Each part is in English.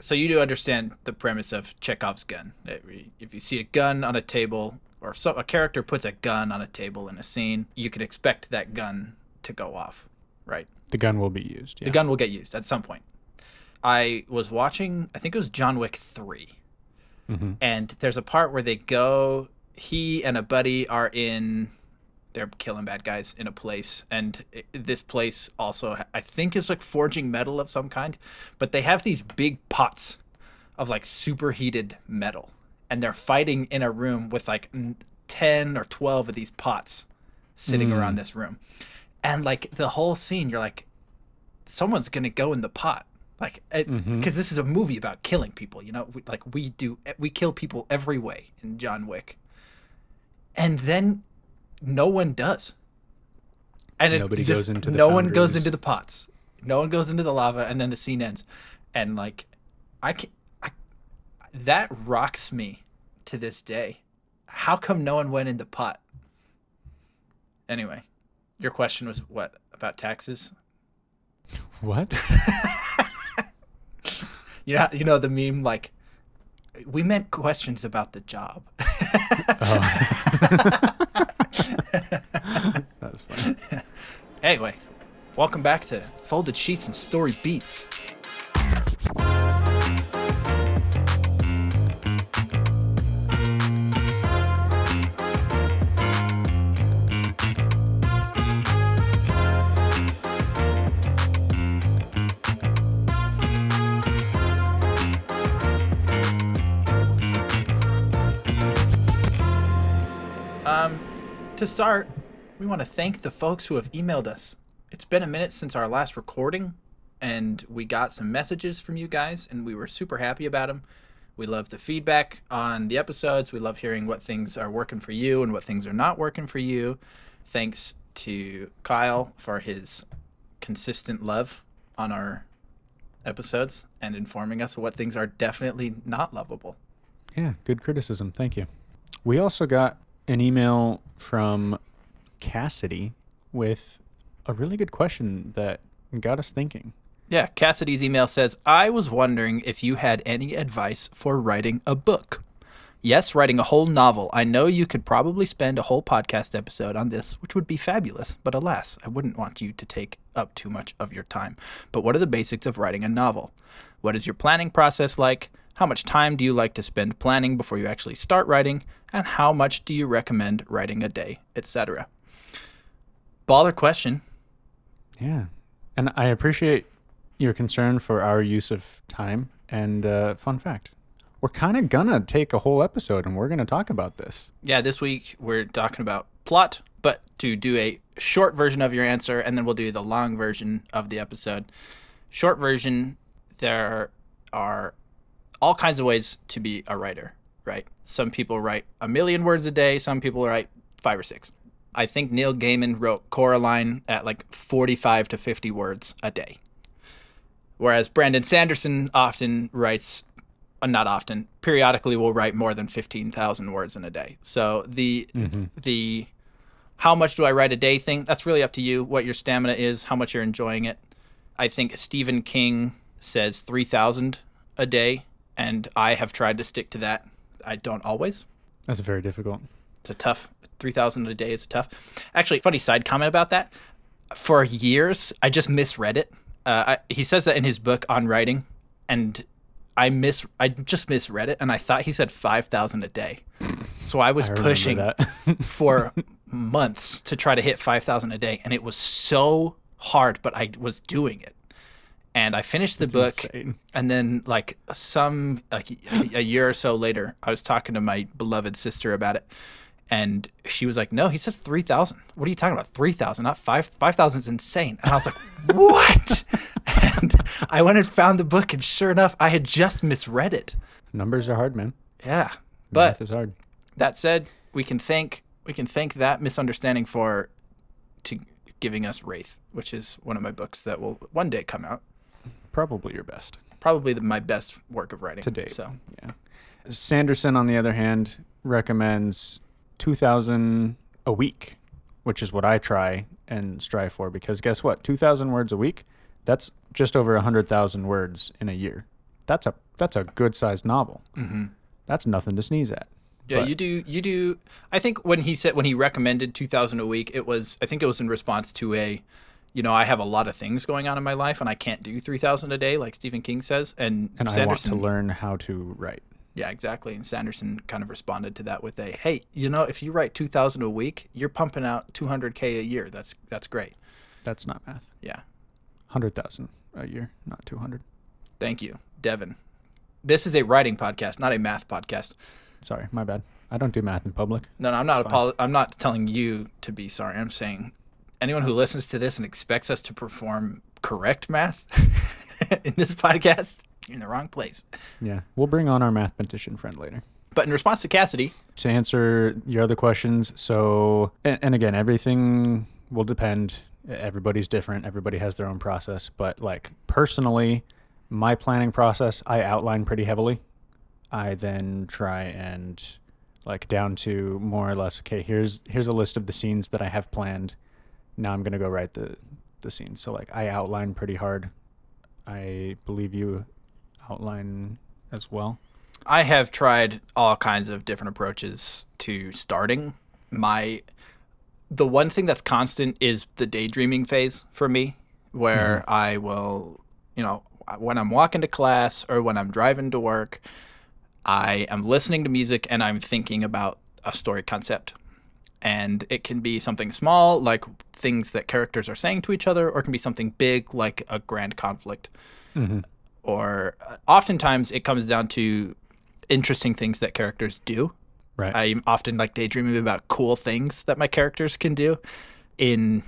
So you do understand the premise of Chekhov's gun. If you see a gun on a table, or so, a character puts a gun on a table in a scene, you can expect that gun to go off, right? The gun will be used. Yeah. The gun will get used at some point. I was watching, I think it was John Wick 3. Mhm. And there's a part where they go, he and a buddy are in, they're killing bad guys in a place. And this place also, I think, is like forging metal of some kind. But they have these big pots of like superheated metal. And they're fighting in a room with like 10 or 12 of these pots sitting Mm. around this room. And like the whole scene, you're like, someone's gonna go in the pot like because Mhm. this is a movie about killing people you know we, like we do we kill people every way in john wick and then no one does. And it Nobody just- goes into the no one goes into the pots. No one goes into the lava and then the scene ends. And like i can I, that rocks me to this day. How come no one went in the pot? Anyway your question was what about taxes? What? You know, you know the meme like we meant questions about the job. Oh. Funny. anyway, welcome back to Folded Sheets and Story Beats. To start, we want to thank the folks who have emailed us. It's been a minute since our last recording, and we got some messages from you guys, and we were super happy about them. We love the feedback on the episodes. We love hearing what things are working for you and what things are not working for you. Thanks to Kyle for his consistent love on our episodes and informing us what things are definitely not lovable. Yeah, good criticism. Thank you. We also got an email from Cassidy with a really good question that got us thinking. Yeah, Cassidy's email says, I was wondering if you had any advice for writing a book. Yes, writing a whole novel. I know you could probably spend a whole podcast episode on this, which would be fabulous, but alas, I wouldn't want you to take up too much of your time. But what are the basics of writing a novel? What is your planning process like? How much time do you like to spend planning before you actually start writing? And how much do you recommend writing a day, etc.? Baller question. Yeah. And I appreciate your concern for our use of time. And uh, fun fact we're kind of gonna take a whole episode and we're gonna talk about this. Yeah, this week we're talking about plot, but to do a short version of your answer, and then we'll do the long version of the episode. Short version, there are all kinds of ways to be a writer, right? Some people write a million words a day, some people write five or six. I think Neil Gaiman wrote Coraline at like 45 to 50 words a day. Whereas Brandon Sanderson often writes uh, not often, periodically will write more than 15,000 words in a day. So the the how much do I write a day thing, that's really up to you, what your stamina is, how much you're enjoying it. I think Stephen King says 3,000 a day, and I have tried to stick to that. I don't always. That's very difficult. It's a tough 3,000 a day is tough. Actually, funny side comment about that. For years, I just misread it. Uh, I, he says that in his book on writing, and I mis I just misread it, and I thought he said 5,000 a day. So I was I pushing for months to try to hit 5,000 a day, and it was so hard, but I was doing it. And I finished the book, insane. and then like some like a, year or so later, I was talking to my beloved sister about it, and she was like, "No, he says 3,000. What are you talking about? 3,000, not 5. 5,000 is insane." And I was like, "What?" and I went and found the book, and sure enough, I had just misread it. Numbers are hard, man. Yeah, but Math is hard. that said, we can thank we can thank that misunderstanding for to giving us Wraith, which is one of my books that will one day come out. Probably your best. Probably the, my best work of writing To date. So Yeah. Sanderson, on the other hand, recommends 2,000 a week, which is what I try and strive for because guess what? 2,000 words a week, that's just over 100,000 words in a year. That's a that's a good sized novel. Mm-hmm. That's nothing to sneeze at. Yeah, But- you do. You do. I think when he said when he recommended two thousand a week, it was. I think it was in response to a, you know, I have a lot of things going on in my life and I can't do three thousand a day like Stephen King says. And, And I want to learn how to write. Yeah, exactly. And Sanderson kind of responded to that with a, "Hey, you know, if you write two thousand a week, you're pumping out two hundred k a year. That's that's great. That's not math. Yeah, 100,000 a year, not 200. thank you, Devon. This is a writing podcast, not a math podcast. Sorry, my bad. I don't do math in public. No, no, I'm not. Apolo- I'm not telling you to be sorry. I'm saying anyone who listens to this and expects us to perform correct math in this podcast, you're in the wrong place. Yeah, we'll bring on our mathematician friend later. But in response to Cassidy, To answer your other questions, so, and, and again, everything will depend. Everybody's different, everybody has their own process. But like personally, my planning process, I outline pretty heavily. I then try and like down to more or less okay here's here's a list of the scenes that i have planned now i'm going to go write the the scenes so like i outline pretty hard i believe you outline as well I have tried all kinds of different approaches to starting. My the one thing that's constant is the daydreaming phase for me, where mm-hmm. I will, you know, when I'm walking to class or when I'm driving to work, I am listening to music and I'm thinking about a story concept. And it can be something small, like things that characters are saying to each other, or it can be something big, like a grand conflict mm-hmm. or uh, oftentimes it comes down to interesting things that characters do. right I'm often like daydreaming about cool things that my characters can do. In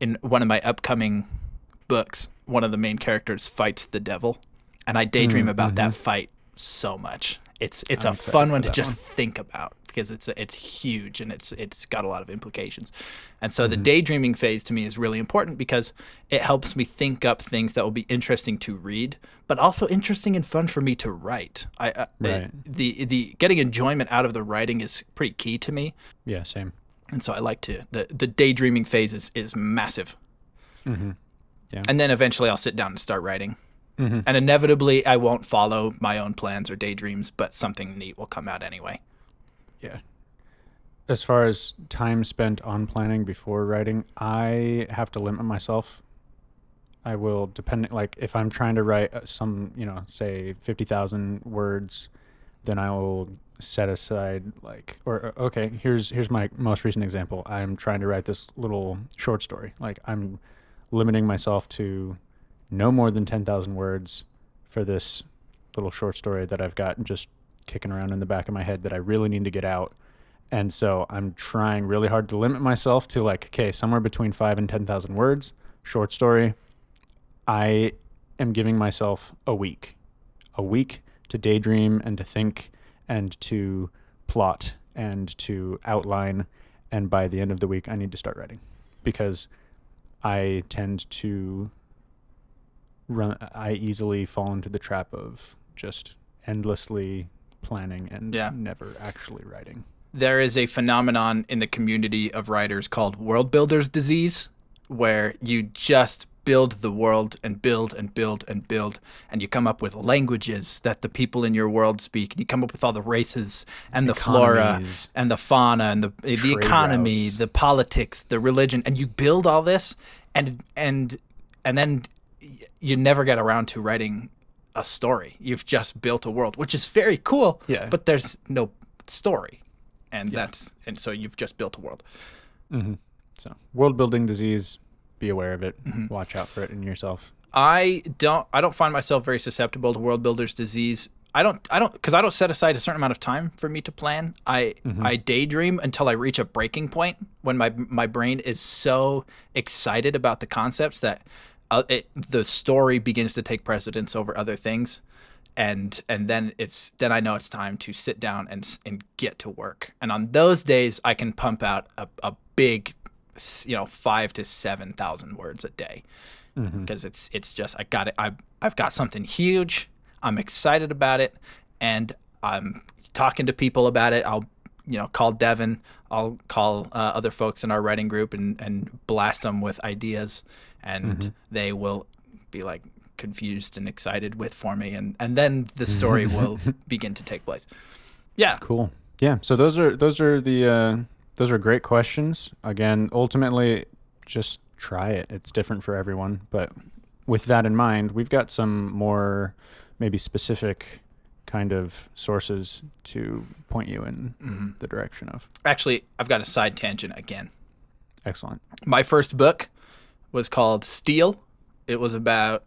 in one of my upcoming books, one of the main characters fights the devil, and I daydream Mm, about that fight so much. It's it's I'm a fun one to just one. think about because it's it's huge and it's it's got a lot of implications. And so Mm-hmm. the daydreaming phase to me is really important because it helps me think up things that will be interesting to read, but also interesting and fun for me to write. I, I Right. the the getting enjoyment out of the writing is pretty key to me, yeah same and so I like to the the daydreaming phase is is massive. mm-hmm. And then eventually I'll sit down and start writing. Mm-hmm. And inevitably I won't follow my own plans or daydreams, but something neat will come out anyway. yeah as far as time spent on planning before writing i have to limit myself i will depend like if i'm trying to write uh, some you know say 50000 words then i will set aside like or uh, okay here's here's my most recent example i'm trying to write this little short story like i'm limiting myself to no more than 10000 words for this little short story that i've got and just kicking around in the back of my head that i really need to get out. And so i'm trying really hard to limit myself to like okay somewhere between 5 and 10000 words. Short story i am giving myself a week. A week to daydream and to think and to plot and to outline. And by the end of the week i need to start writing because i tend to run i easily fall into the trap of just endlessly planning and Yeah. never actually writing There is a phenomenon in the community of writers called world builders disease, where you just build the world and build and build and build, and you come up with languages that the people in your world speak, and you come up with all the races and the flora and the fauna and the the economy, routes. the politics, the religion, and you build all this, and and and then you never get around to writing a story. You've just built a world, which is very cool. Yeah. But there's no story, and that's and so you've just built a world. hmm So, world building disease, be aware of it. Mm-hmm. Watch out for it in yourself. I don't I don't find myself very susceptible to world builders disease. I don't I don't because I don't set aside a certain amount of time for me to plan. I I daydream until I reach a breaking point when my my brain is so excited about the concepts that uh, it, the story begins to take precedence over other things. And and then it's then I know it's time to sit down and and get to work. And on those days, I can pump out a, a big, you know, five to seven thousand words a day because it's it's just I got it. I I've got something huge. I'm excited about it, and I'm talking to people about it. I'll you know call Devon. I'll call uh, other folks in our writing group and and blast them with ideas, and they will be like, confused and excited with for me, and and then the story will begin to take place. Yeah, Cool. Yeah. So those are those are the uh, those are great questions. Again, ultimately, just try it. It's different for everyone, but with that in mind, we've got some more maybe specific kind of sources to point you in Mm-hmm. the direction of. actually, I've got a side tangent again. Excellent. my first book was called Steel. It was about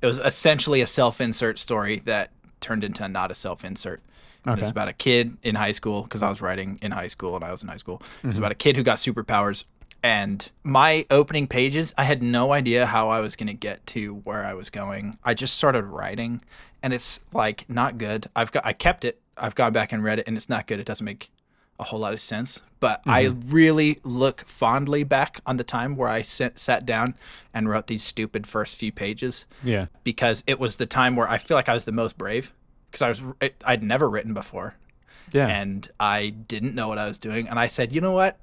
it was essentially a self-insert story that turned into not a self-insert. It was about a kid in high school because I was writing in high school and I was in high school. It was mm-hmm. about a kid who got superpowers. And my opening pages, I had no idea how I was going to get to where I was going. I just started writing, and it's like not good. I've got I kept it. I've gone back and read it, and it's not good. It doesn't make a whole lot of sense. But I mm-hmm. really look fondly back on the time where I sat, sat down and wrote these stupid first few pages Yeah. because it was the time where I feel like I was the most brave because I was I'd never written before Yeah. and I didn't know what I was doing and I said, "You know what?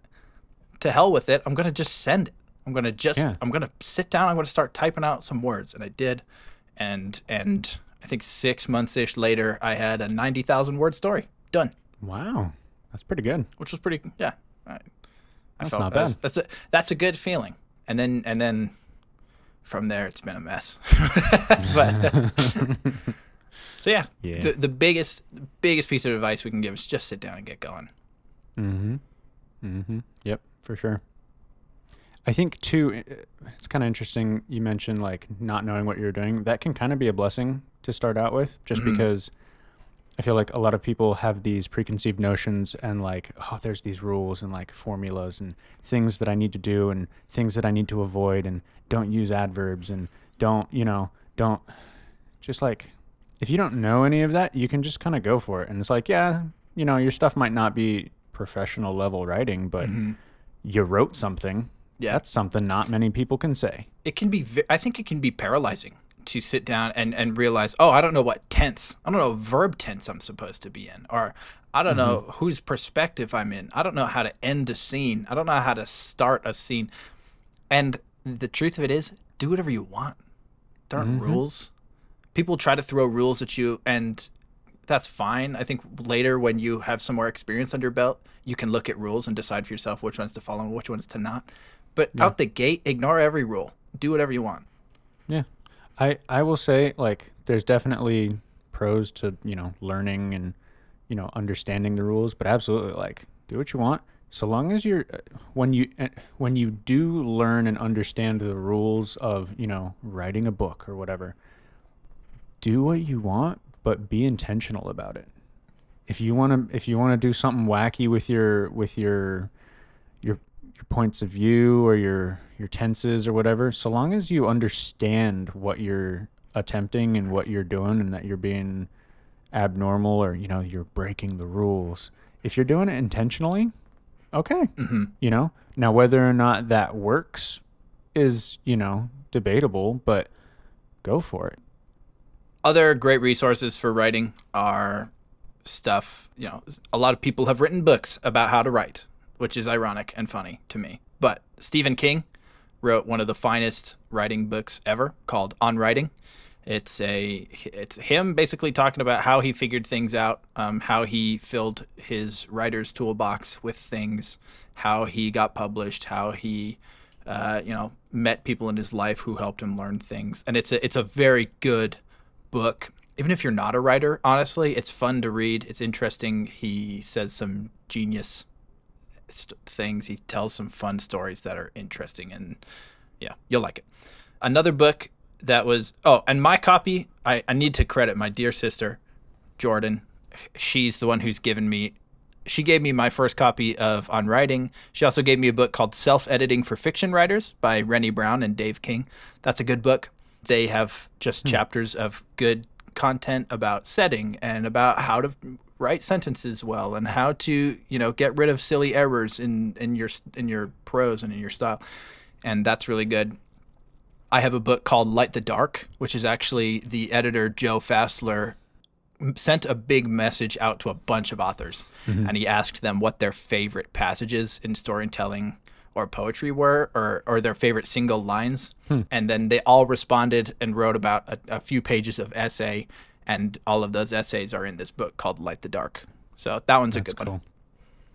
To hell with it. I'm going to just send it. I'm going to just Yeah. I'm going to sit down, I'm going to start typing out some words." And I did. And and I think 6 months ish later, I had a 90,000 word story done, wow. That's pretty good. which was pretty yeah. I, I That's felt not bad. that's a that's a good feeling. And then and then from there it's been a mess. but So yeah, Yeah. The, the biggest biggest piece of advice we can give is just sit down and get going. Mm-hmm. Mm-hmm. Yep, for sure. I think too, it's kind of interesting. You mentioned like not knowing what you're doing. That can kind of be a blessing to start out with, just Mhm. because I feel like a lot of people have these preconceived notions and like, oh, there's these rules and like formulas and things that I need to do and things that I need to avoid and don't use adverbs and don't, you know, don't just like if you don't know any of that, you can just kind of go for it. And it's like, yeah, you know, your stuff might not be professional level writing, but mm-hmm. you wrote something. Yeah. That's something not many people can say. It can be I think it can be paralyzing to sit down and and realize, "Oh, I don't know what tense. I don't know verb tense I'm supposed to be in." Or I don't know mm-hmm. whose perspective I'm in. I don't know how to end a scene. I don't know how to start a scene. And the truth of it is, do whatever you want. There aren't mm-hmm. rules. People try to throw rules at you, and that's fine. I think later, when you have some more experience under your belt, you can look at rules and decide for yourself which ones to follow and which ones to not. But out the gate, ignore every rule. Do whatever you want. Yeah. I I will say like there's definitely pros to, you know, learning and you know, understanding the rules, but absolutely like do what you want so long as you're uh, when you uh, when you do learn and understand the rules of, you know, writing a book or whatever. Do what you want, but be intentional about it. If you want to if you want to do something wacky with your with your your your points of view or your your tenses or whatever so long as you understand what you're attempting and what you're doing and that you're being abnormal or you know you're breaking the rules if you're doing it intentionally okay hmm you know? Now whether or not that works is you know debatable but go for it. Other great resources for writing are stuff, you know, a lot of people have written books about how to write, which is ironic and funny to me. But Stephen King wrote one of the finest writing books ever called On Writing. It's a it's him basically talking about how he figured things out, um, how he filled his writer's toolbox with things, how he got published, how he uh, you know met people in his life who helped him learn things, and it's a it's a very good book. Even if you're not a writer, honestly, it's fun to read. It's interesting. He says some genius st- things. He tells some fun stories that are interesting, and yeah, you'll like it. Another book that was oh, and my copy. I, I need to credit my dear sister, Jordan. She's the one who's given me. She gave me my first copy of On Writing. She also gave me a book called Self Editing for Fiction Writers by Renni Browne and Dave King. That's a good book. They have just hmm. chapters of good content about setting and about how to write sentences well and how to you know get rid of silly errors in in your in your prose and in your style. And that's really good. I have a book called light the dark which is actually the editor joe fassler m- sent a big message out to a bunch of authors. And he asked them what their favorite passages in storytelling or poetry were, or or their favorite single lines, Hmm. and then they all responded and wrote about a, a few pages of essay, and all of those essays are in this book called Light the Dark. So that one's a That's good one.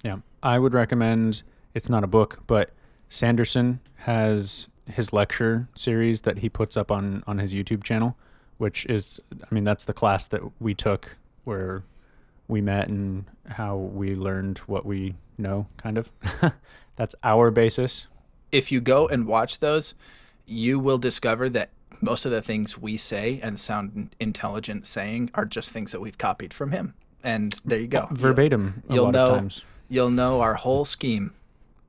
Yeah, I would recommend. It's not a book, but Sanderson has his lecture series that he puts up on on his YouTube channel, which is, I mean, that's the class that we took where we met and how we learned what we know, kind of. that's our basis. if you go and watch those, you will discover that most of the things we say and sound intelligent saying are just things that we've copied from him. And there you go. You'll- verbatim you'll lot know-. You'll know our whole scheme.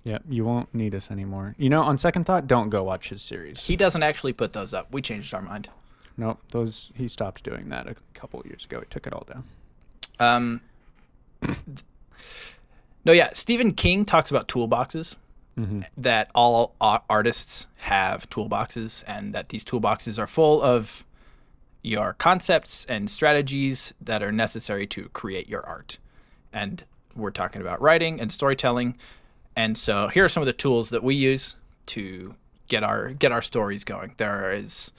Yeah, you won't need us anymore. You know, on second thought, don't go watch his series. He doesn't actually put those up. We changed our mind. nope, those he stopped doing that a couple of years ago. He took it all down. Um, no, yeah. Stephen King talks about toolboxes. Hmm that all artists have toolboxes and that these toolboxes are full of your concepts and strategies that are necessary to create your art. And we're talking about writing and storytelling. And so here are some of the tools that we use to get our get our stories going. There is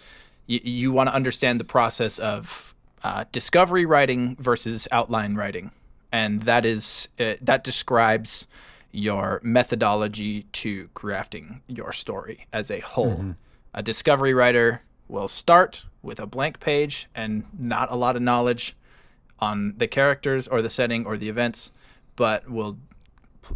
you, you want to understand the process of uh, discovery writing versus outline writing, and that is uh, that describes your methodology to crafting your story as a whole. Mm-hmm. A discovery writer will start with a blank page and not a lot of knowledge on the characters or the setting or the events, but will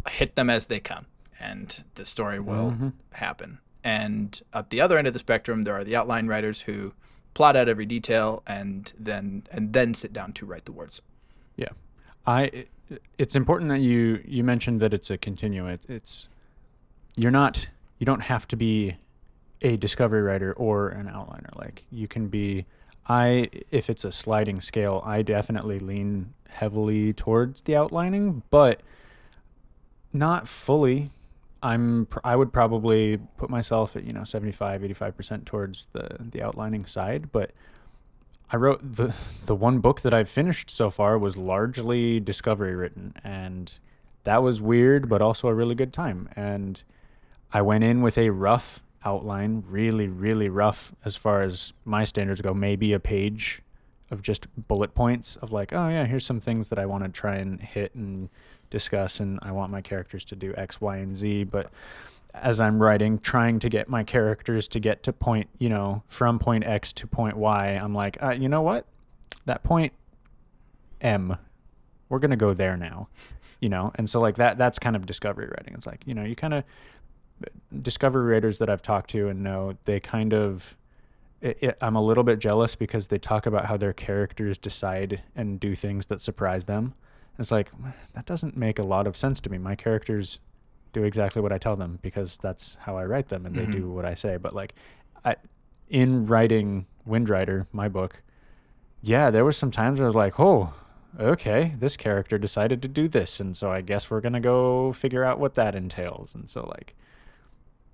hit them as they come and the story will mm-hmm. happen. And at the other end of the spectrum, there are the outline writers who plot out every detail and then and then sit down to write the words. Yeah, I. It's important that you you mentioned that it's a continuum. It, it's you're not you don't have to be a discovery writer or an outliner. Like you can be. I if it's a sliding scale, I definitely lean heavily towards the outlining, but not fully. I'm I would probably put myself at, you know, 75, 85% towards the the outlining side, but I wrote the the one book that I've finished so far was largely discovery written and that was weird but also a really good time. And I went in with a rough outline, really really rough as far as my standards go, maybe a page of just bullet points of like, oh yeah, here's some things that I want to try and hit and discuss and I want my characters to do X, Y, and Z, but as I'm writing, trying to get my characters to get to point, you know, from point X to point Y, I'm like, uh, you know what? That point M, we're gonna go there now, you know. And so like that, that's kind of discovery writing. It's like you know, you kind of discovery writers that I've talked to and know they kind of. It, it, I'm a little bit jealous because they talk about how their characters decide and do things that surprise them. It's like that doesn't make a lot of sense to me. My characters do exactly what I tell them because that's how I write them and they do what I say. But like I in writing Windrider, my book, yeah, there was some times where I was like, "Oh, okay, this character decided to do this, and so I guess we're going to go figure out what that entails." And so like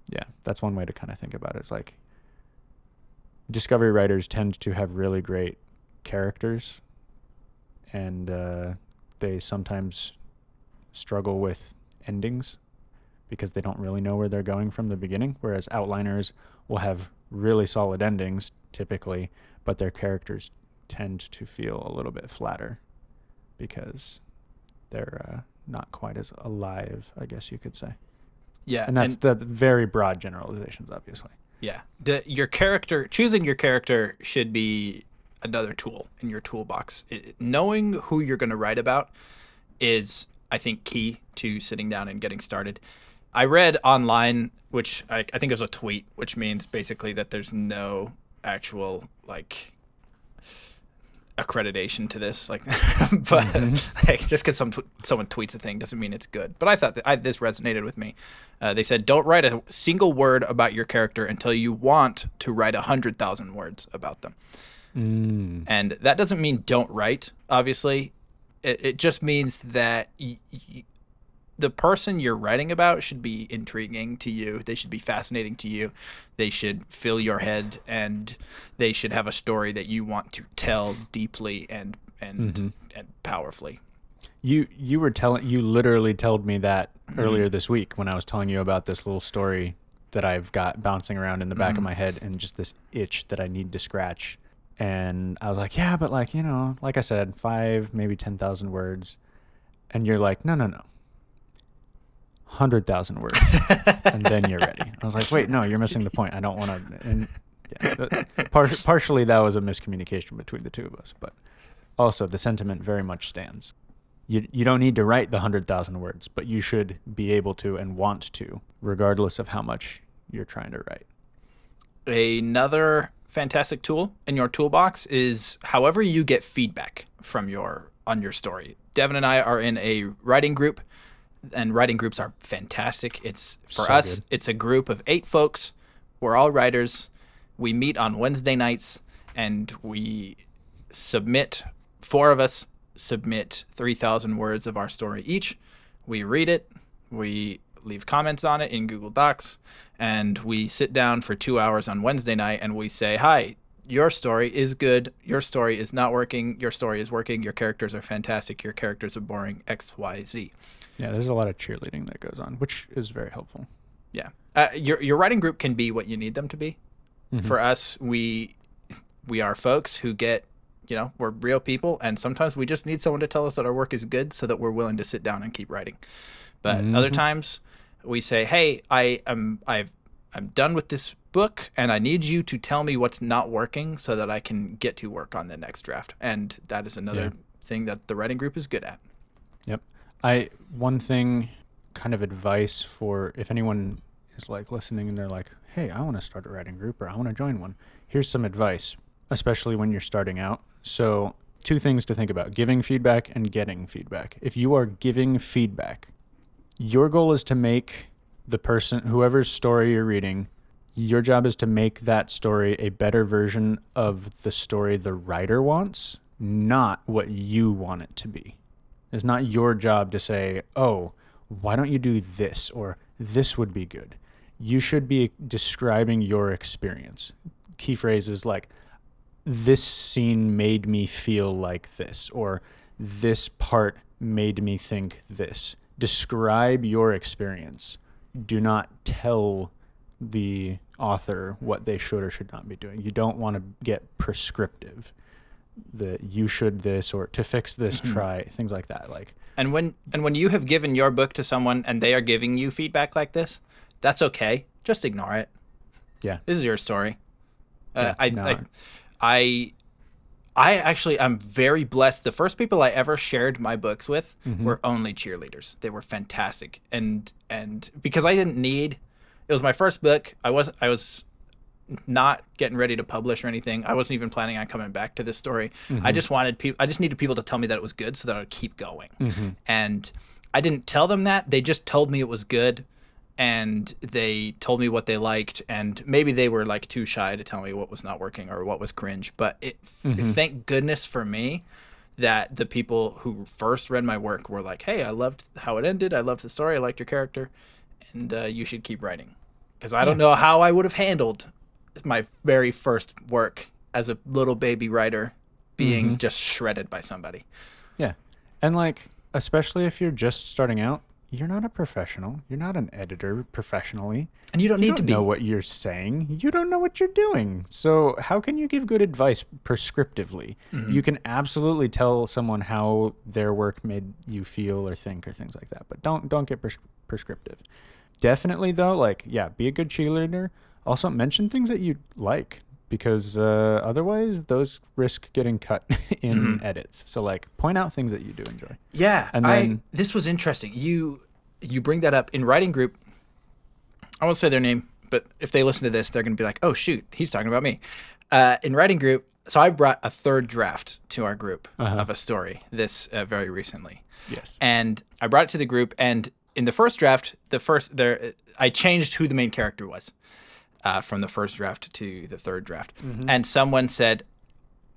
yeah, that's one way to kind of think about it. It's like discovery writers tend to have really great characters and uh, they sometimes struggle with endings because they don't really know where they're going from the beginning. Whereas outliners will have really solid endings typically, but their characters tend to feel a little bit flatter because they're uh, not quite as alive, I guess you could say. Yeah, And that's the very broad generalizations, obviously. Yeah. The, your character, choosing your character should be another tool in your toolbox. It, knowing who you're going to write about is, I think, key to sitting down and getting started. I read online, which I, I think it was a tweet, which means basically that there's no actual, like, accreditation to this like but like, just because some tw- someone tweets a thing doesn't mean it's good. But i thought that I, this resonated with me. Uh, they said don't write a single word about your character until you want to write a hundred thousand words about them. Mm. and that doesn't mean don't write obviously. It, it just means that y- y- the person you're writing about should be intriguing to you they should be fascinating to you they should fill your head and they should have a story that you want to tell deeply and and Mhm. and powerfully You you were telling you literally told me that Mm-hmm. earlier this week when I was telling you about this little story that I've got bouncing around in the back Mm-hmm. of my head and just this itch that I need to scratch. And I was like, yeah, but like, you know, like I said, five, maybe 10,000 words. And you're like, no, no, no. 100,000 words. and then you're ready. I was like, wait, no, you're missing the point. I don't want to. And yeah, par- partially that was a miscommunication between the two of us. But also, the sentiment very much stands. You, you don't need to write the 100,000 words, but you should be able to and want to, regardless of how much you're trying to write. Another fantastic tool in your toolbox is however you get feedback from your on your story. Devon and I are in a writing group and writing groups are fantastic. It's for So us, good. it's a group of 8 folks. We're all writers. We meet on Wednesday nights and we submit four of us submit 3000 words of our story each. We read it, we leave comments on it in Google Docs, and we sit down for 2 hours on Wednesday night and we say, "Hi, your story is good. Your story is not working. Your story is working. Your characters are fantastic. Your characters are boring. XYZ." Yeah, there's a lot of cheerleading that goes on, which is very helpful. Yeah. Uh, your your writing group can be what you need them to be. For us, we we are folks who get, you know, we're real people, and sometimes we just need someone to tell us that our work is good, so that we're willing to sit down and keep writing. But other times, we say, "Hey, I am I've I'm done with this book, and I need you to tell me what's not working, so that I can get to work on the next draft." And that is another Yeah. thing that the writing group is good at. Yep. I one thing kind of advice for if anyone is like listening and they're like, "Hey, I want to start a writing group or I want to join one." Here's some advice, especially when you're starting out. So, two things to think about: giving feedback and getting feedback. If you are giving feedback, your goal is to make the person whoever's story you're reading your job is to make that story a better version of the story the writer wants, not what you want it to be. It's not your job to say, oh, why don't you do this or this would be good. You should be describing your experience. Key phrases like, this scene made me feel like this, or this part made me think this. Describe your experience. Do not tell the author what they should or should not be doing. You don't want to get prescriptive. That you should this or to fix this, try things like that. Like, And when and when you have given your book to someone and they are giving you feedback like this, that's okay. Just ignore it. yeah, This is your story. Uh, Yeah, I, no. I, I, I actually I'm very blessed. The first people I ever shared my books with Mm-hmm. were only cheerleaders. They were fantastic, and and because I didn't need, it was my first book. I was I was not getting ready to publish or anything. I wasn't even planning on coming back to this story. I mm-hmm. just wanted people. I just needed people to tell me that it was good, so that I'd keep going. Mm-hmm. And I didn't tell them that. They just told me it was good, and they told me what they liked. And maybe they were like too shy to tell me what was not working or what was cringe. But it, mm-hmm. thank goodness for me that the people who first read my work were like, "Hey, I loved how it ended. I loved the story. I liked your character, and uh, you should keep writing." Because I don't know how I would have handled my very first work as a little baby writer being just shredded by somebody. yeah. And like, especially if you're just starting out, you're not a professional. You're not an editor professionally. And you don't You need don't to be. know what you're saying. You don't know what you're doing. So how can you give good advice prescriptively? Mm-hmm. You can absolutely tell someone how their work made you feel or think or things like that, but don't don't get pres- prescriptive. Definitely though, like yeah, be a good cheerleader. Also mention things that you like because uh, otherwise those risk getting cut in Mm-hmm. edits. So like point out things that you do enjoy. Yeah, And I then- this was interesting. You you bring that up in writing group. I won't say their name, but if they listen to this, they're going to be like, "Oh shoot, he's talking about me." Uh, in writing group, so I brought a third draft to our group Uh-huh. of a story this uh, very recently. Yes. and I brought it to the group. And in the first draft, the first there, I changed who the main character was uh, from the first draft to the third draft. And someone said,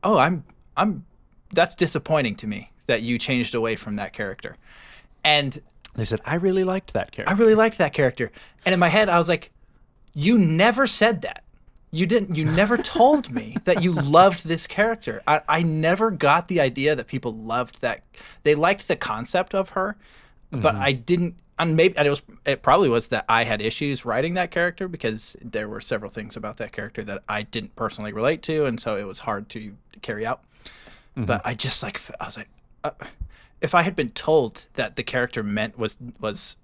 "Oh, I'm I'm that's disappointing to me that you changed away from that character." And They said I really liked that character. I really liked that character. And in my head, I was like, "You never said that. You didn't. You never told me that you loved this character. I, I never got the idea that people loved that. They liked the concept of her, but I didn't. And maybe and it was. It probably was that I had issues writing that character because there were several things about that character that I didn't personally relate to, and so it was hard to carry out. But I just like I was like, uh, if I had been told that the character meant was was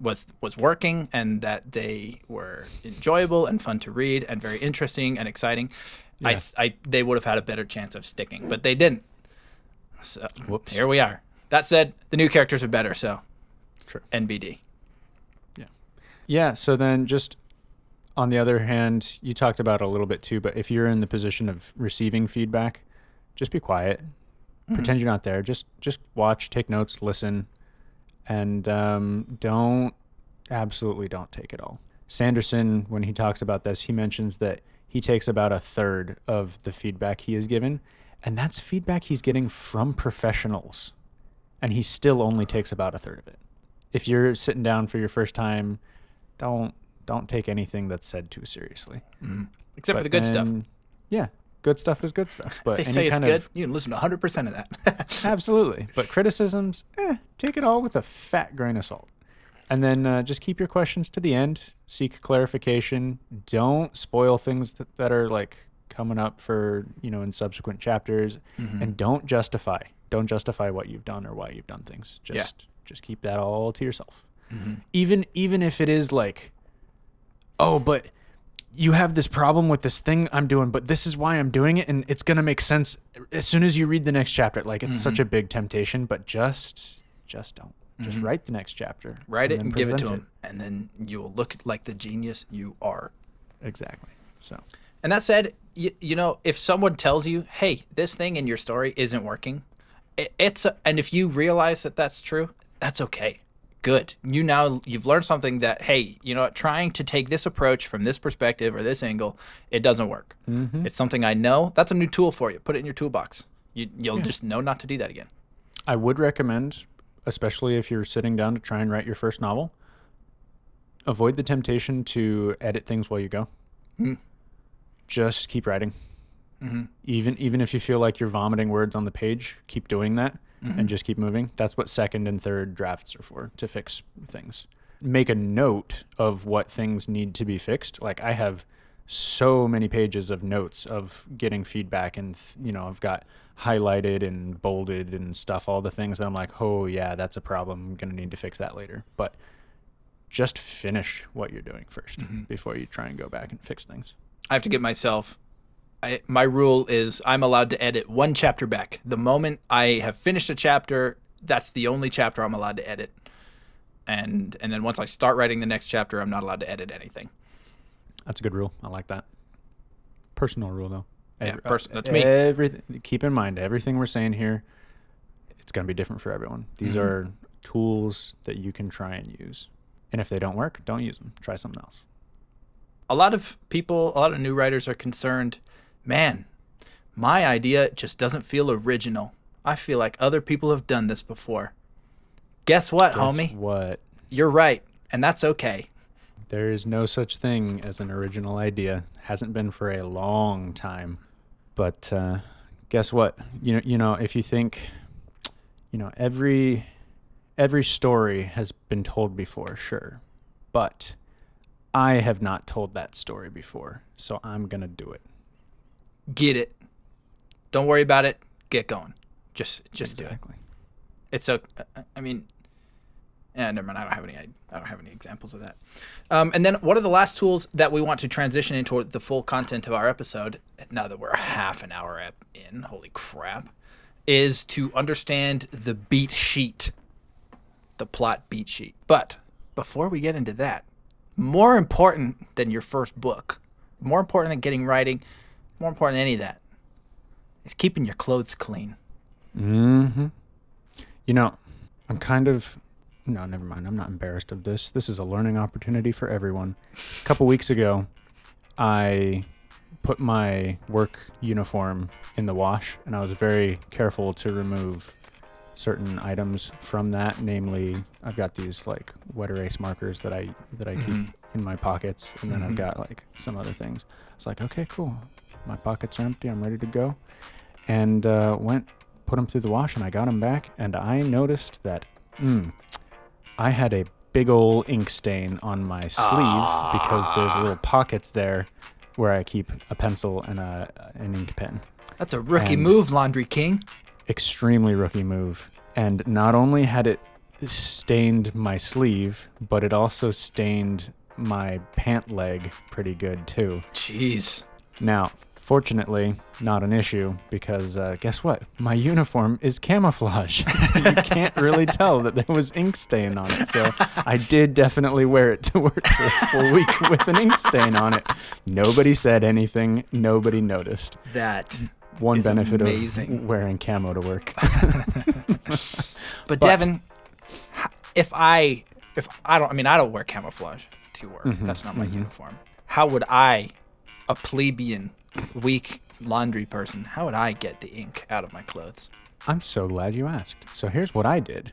was was working and that they were enjoyable and fun to read and very interesting and exciting, I, I they would have had a better chance of sticking, but they didn't. So Whoops. here we are. That said, the new characters are better, so True. NBD. Yeah. Yeah. So then, just on the other hand, you talked about a little bit too, but if you're in the position of receiving feedback, just be quiet. Pretend you're not there. Just just watch, take notes, listen, and um, don't absolutely don't take it all. Sanderson, when he talks about this, he mentions that he takes about a third of the feedback he is given, and that's feedback he's getting from professionals, and he still only takes about a third of it. If you're sitting down for your first time, don't don't take anything that's said too seriously. Except for the good stuff. Yeah, good stuff is good stuff. But If they any say it's kind good, of you can listen to 100% of that. Absolutely. But criticisms, eh, take it all with a fat grain of salt. And then uh, just keep your questions to the end. Seek clarification. Don't spoil things that, that are like coming up for, you know, in subsequent chapters. Mm-hmm. And don't justify. Don't justify what you've done or why you've done things. Yeah. Just just keep that all to yourself. Mm-hmm. Even even if it is like, oh, but you have this problem with this thing I'm doing, but this is why I'm doing it, and it's gonna make sense as soon as you read the next chapter. Like it's such Mm-hmm. a big temptation, but just just don't. Just write the next chapter. Write it and give it to present them, and then you'll look like the genius you are. Exactly. So And that said, you, you know, if someone tells you, "Hey, this thing in your story isn't working," it, it's a, and if you realize that that's true, that's okay. Good. You now you've learned something that hey, you know, what, trying to take this approach from this perspective or this angle, it doesn't work. Mm-hmm. It's something I know. That's a new tool for you. Put it in your toolbox. You, you'll just know not to do that again. I would recommend, especially if you're sitting down to try and write your first novel, avoid the temptation to edit things while you go. Hmm. Just keep writing. Mhm. Even even if you feel like you're vomiting words on the page, keep doing that Mm-hmm. and just keep moving. That's what second and third drafts are for to fix things. Make a note of what things need to be fixed. Like I have so many pages of notes of getting feedback and th- you know, I've got highlighted and bolded and stuff all the things that I'm like, "Oh yeah, that's a problem. I'm going to need to fix that later." But just finish what you're doing 1st before you try and go back and fix things. I have to get myself. I, my rule is I'm allowed to edit one chapter back. The moment I have finished a chapter, that's the only chapter I'm allowed to edit. And and then once I start writing the next chapter, I'm not allowed to edit anything. That's a good rule. I like that. Personal rule though. Yeah, Every- pers- that's me. Everything. Keep in mind everything we're saying here. It's going to be different for everyone. These Mhm. are tools that you can try and use, and if they don't work, don't use them. Try something else. A lot of people, a lot of new writers are concerned, man, my idea just doesn't feel original. I feel like other people have done this before. Guess what, Guess homie? What? You're right, and that's okay. There is no such thing as an original idea. Hasn't been for a long time. But uh, guess what? You know, you know, if you think, you know, every every story has been told before, sure, but I have not told that story before, so I'm gonna do it. Get it. Don't worry about it. Get going. Just just do it. It's so. I mean, yeah, never mind. I don't have any. I don't have any examples of that. Um, and then, what are the last tools that we want to transition into the full content of our episode? Now that we're half an hour in, holy crap, is to understand the beat sheet, the plot beat sheet. But before we get into that, more important than your first book, more important than getting writing, more important than any of that, is keeping your clothes clean. Mm-hmm. You know, I'm kind of no, never mind. I'm not embarrassed of this. This is a learning opportunity for everyone. A couple weeks ago, I put my work uniform in the wash, and I was very careful to remove certain items from that. Namely, I've got these like wet erase markers that I that I keep in my pockets, and then Mhm. I've got like some other things. It's like, okay, cool. My pockets are empty. I'm ready to go. And uh, went, put them through the wash, and I got them back. And I noticed that mm, I had a big old ink stain on my sleeve because there's little pockets there where I keep a pencil and a, an ink pen. That's a rookie And- move, Laundry King. Extremely rookie move. And not only had it stained my sleeve, but it also stained my pant leg pretty good too. Jeez. Now, fortunately, not an issue because uh, guess what? My uniform is camouflage. so you can't really tell that there was ink stain on it. So I did definitely wear it to work for a full week with an ink stain on it. Nobody said anything. Nobody noticed. That. One benefit amazing. of wearing camo to work. But, Devon, if I if I don't I mean I don't wear camouflage to work. Mhm, That's not my mhm. uniform. How would I, a plebeian, weak laundry person, how would I get the ink out of my clothes? I'm so glad you asked. So here's what I did.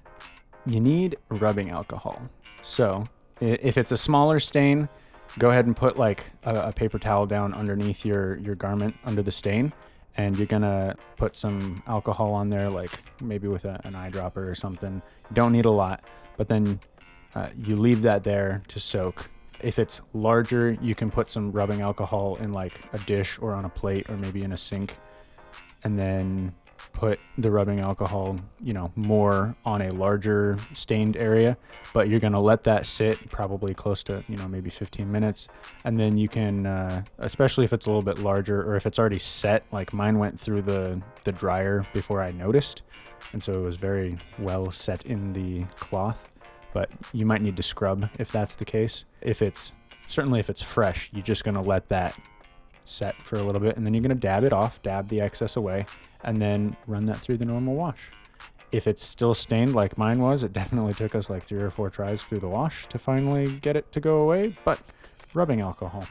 You need rubbing alcohol. So if it's a smaller stain, go ahead and put like a, a paper towel down underneath your your garment under the stain, and you're gonna put some alcohol on there, like maybe with a, an eyedropper or something. Don't need a lot, but then uh, you leave that there to soak. If it's larger, you can put some rubbing alcohol in like a dish or on a plate or maybe in a sink, and then put the rubbing alcohol, you know, more on a larger stained area, but you're going to let that sit probably close to, you know, maybe 15 minutes. And then you can, uh, especially if it's a little bit larger or if it's already set, like mine went through the, the dryer before I noticed. And so it was very well set in the cloth, but you might need to scrub if that's the case. If it's, certainly if it's fresh, you're just going to let that set for a little bit and then you're going to dab it off, dab the excess away and then run that through the normal wash. If it's still stained like mine was, it definitely took us like three or four tries through the wash to finally get it to go away. But rubbing alcohol,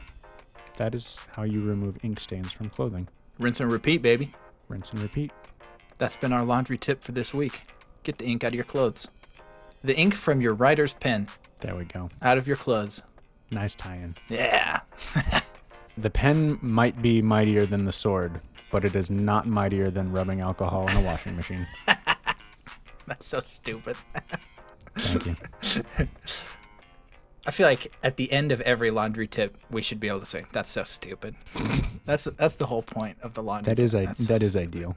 that is how you remove ink stains from clothing. Rinse and repeat, baby. Rinse and repeat. That's been our laundry tip for this week. Get the ink out of your clothes. The ink from your writer's pen There we go. out of your clothes. Nice tie in. Yeah. The pen might be mightier than the sword, but it is not mightier than rubbing alcohol in a washing machine. That's so stupid. Thank you. I feel like at the end of every laundry tip, we should be able to say, "That's so stupid." that's that's the whole point of the laundry. That is tip. a that is ideal.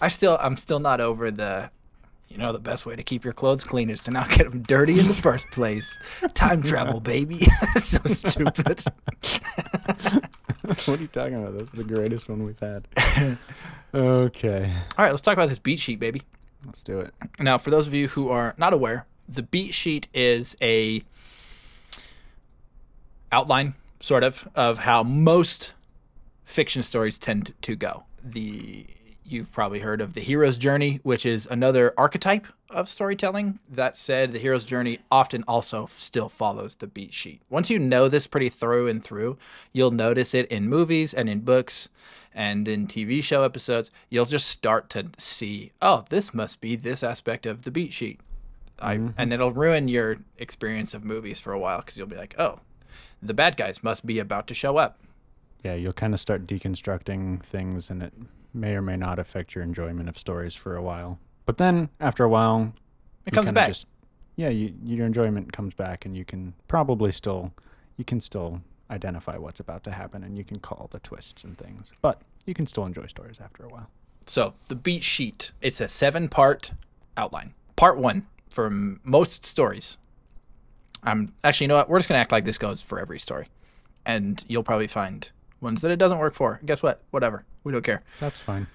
I still I'm still not over the. You know the best way to keep your clothes clean is to not get them dirty in the first place. Time travel, baby. So stupid. what are you talking about? That's the greatest one we've had. okay, All right, let's talk about this beat sheet, baby. let's do it. Now, for those of you who are not aware, the beat sheet is a outline, sort of, of how most fiction stories tend to go. The you've probably heard of the hero's journey, which is another archetype of storytelling. That said, the hero's journey often also still follows the beat sheet. Once you know this pretty through and through, you'll notice it in movies and in books and in TV show episodes. You'll just start to see, oh, this must be this aspect of the beat sheet. I, mm-hmm. and it'll ruin your experience of movies for a while because you'll be like, oh, the bad guys must be about to show up. yeah, you'll kind of start deconstructing things, and it may or may not affect your enjoyment of stories for a while. But then after a while, It comes back. Just, yeah, you, your enjoyment comes back, and you can probably still, you can still identify what's about to happen, and you can call the twists and things. But you can still enjoy stories after a while. So the beat sheet, it's a seven part outline. Part one for m- most stories. I'm actually, you know what? We're just gonna act like this goes for every story, and you'll probably find ones that it doesn't work for. Guess what? Whatever. We don't care. That's fine.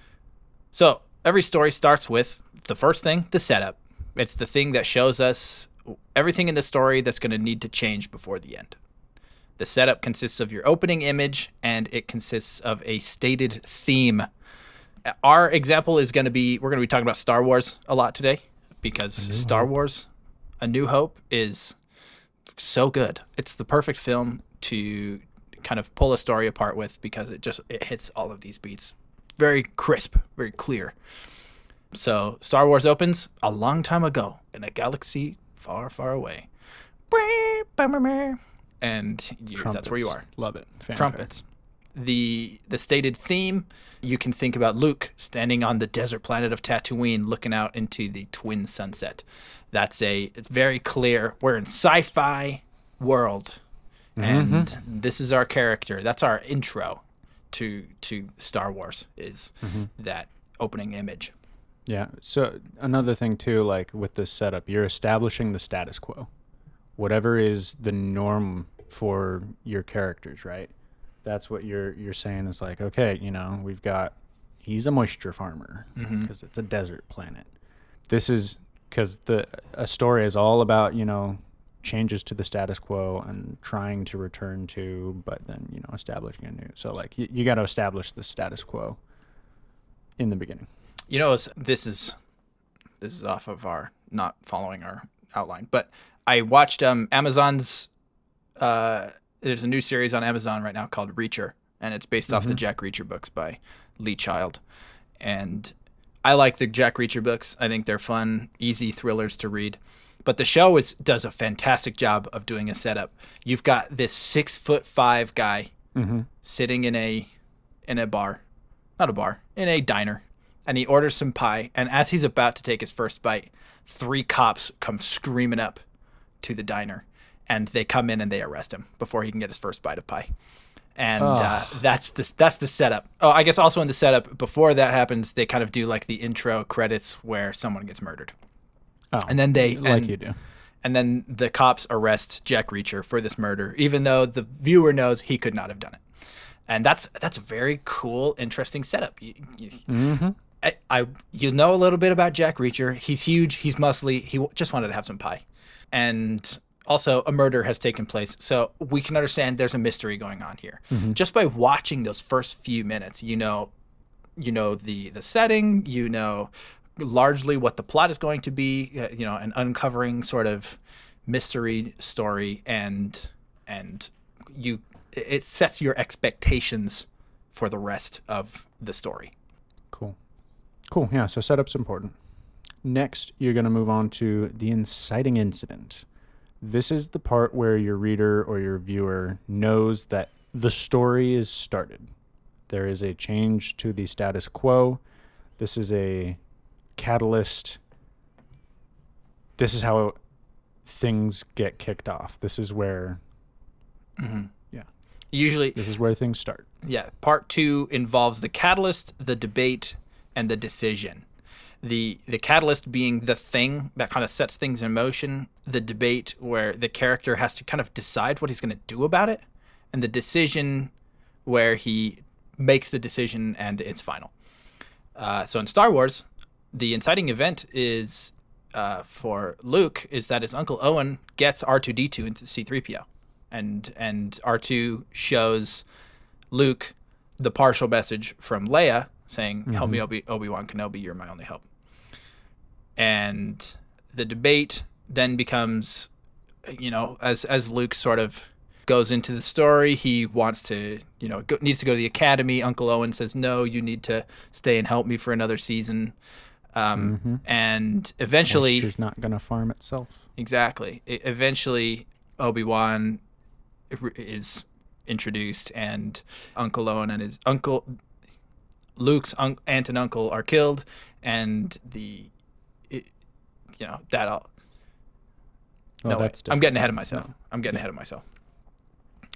So every story starts with the first thing, the setup. It's the thing that shows us everything in the story that's going to need to change before the end. The setup consists of your opening image and it consists of a stated theme. Our example is going to be we're going to be talking about Star Wars a lot today because Star Wars A New Hope is so good. It's the perfect film to kind of pull a story apart with because it just it hits all of these beats very crisp, very clear. So Star Wars opens a long time ago in a galaxy far, far away. and you, that's where you are. Love it. Fanfare. Trumpets. The the stated theme, you can think about Luke standing on the desert planet of Tatooine looking out into the twin sunset. That's a it's very clear we're in sci-fi world and mm-hmm. this is our character. That's our intro to to Star Wars is mm-hmm. that opening image. Yeah. So another thing too, like with this setup, you're establishing the status quo. Whatever is the norm for your characters, right? That's what you're you're saying is like, okay, you know, we've got he's a moisture farmer mm-hmm. because it's a desert planet. This is because the a story is all about you know changes to the status quo and trying to return to, but then you know establishing a new. So like you, you got to establish the status quo in the beginning. You know, this is this is off of our not following our outline, but I watched um, Amazon's. Uh, there's a new series on Amazon right now called Reacher, and it's based off the Jack Reacher books by Lee Child, and I like the Jack Reacher books. I think they're fun, easy thrillers to read. But the show is does a fantastic job of doing a setup. You've got this six foot five guy sitting in a in a bar, not a bar, in a diner, and he orders some pie. And as he's about to take his first bite, three cops come screaming up to the diner, and they come in and they arrest him before he can get his first bite of pie. And uh, that's the that's the setup. Oh, I guess also in the setup before that happens, they kind of do like the intro credits where someone gets murdered, Oh, and then they like and- you do. and then the cops arrest Jack Reacher for this murder, even though the viewer knows he could not have done it. And that's that's a very cool, interesting setup. You, you, Mm-hmm. I, I you know a little bit about Jack Reacher. He's huge. He's muscly. He w- just wanted to have some pie, and also a murder has taken place. So we can understand there's a mystery going on here. Just by watching those first few minutes, you know, you know the the setting. You know largely what the plot is going to be. Uh, you know, an uncovering sort of mystery story, and and you it sets your expectations for the rest of the story. Cool. Cool. Yeah. So setup's important. Next, you're going to move on to the inciting incident. This is the part where your reader or your viewer knows that the story is started. There is a change to the status quo. This is a catalyst. This is how things get kicked off. This is where yeah, Usually, this is where things start. yeah, part two involves the catalyst, the debate, and the decision. The the catalyst being the thing that kind of sets things in motion, the debate where the character has to kind of decide what he's going to do about it, and the decision where he makes the decision and it's final. Uh, so in Star Wars, the inciting event is uh, for Luke is that his uncle Owen gets R2D2 into C3PO, and and R2 shows Luke the partial message from Leia saying, "Help me, Obi Obi Wan Kenobi. You're my only hope." And the debate then becomes, you know, as as Luke sort of goes into the story, he wants to, you know, go, needs to go to the academy. Uncle Owen says, "No, you need to stay and help me for another season." Um, And eventually, Moisture's not going to farm itself. Exactly. E- eventually, Obi Wan is introduced, and Uncle Owen and his uncle, Luke's un- aunt and uncle, are killed, and the, it, you know, that all. No, that's I'm getting ahead of myself. I'm getting ahead of myself.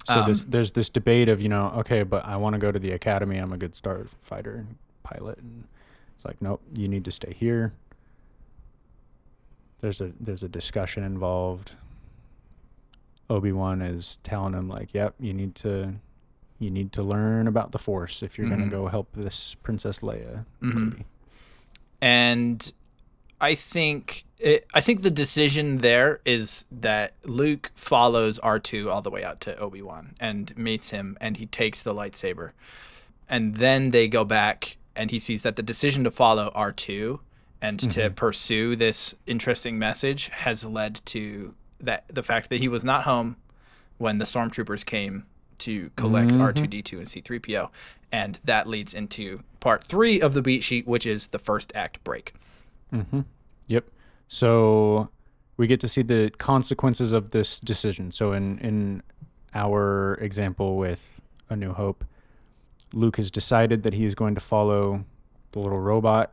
So Um, there's this debate of you know okay, but I want to go to the academy. I'm a good star fighter and pilot, and like nope, you need to stay here. There's a there's a discussion involved. Obi Wan is telling him like, yep, you need to you need to learn about the Force if you're Mhm. gonna go help this Princess Leia. Mhm. and I think it, I think the decision there is that Luke follows R two all the way out to Obi Wan and meets him, and he takes the lightsaber, and then they go back, and he sees that the decision to follow R two and to pursue this interesting message has led to that the fact that he was not home when the stormtroopers came to collect Mhm. R2D2 and C3PO. And that leads into part three of the beat sheet, which is the first act break. Mm-hmm. Yep. So we get to see the consequences of this decision. So in in our example with A New Hope, Luke has decided that he is going to follow the little robot,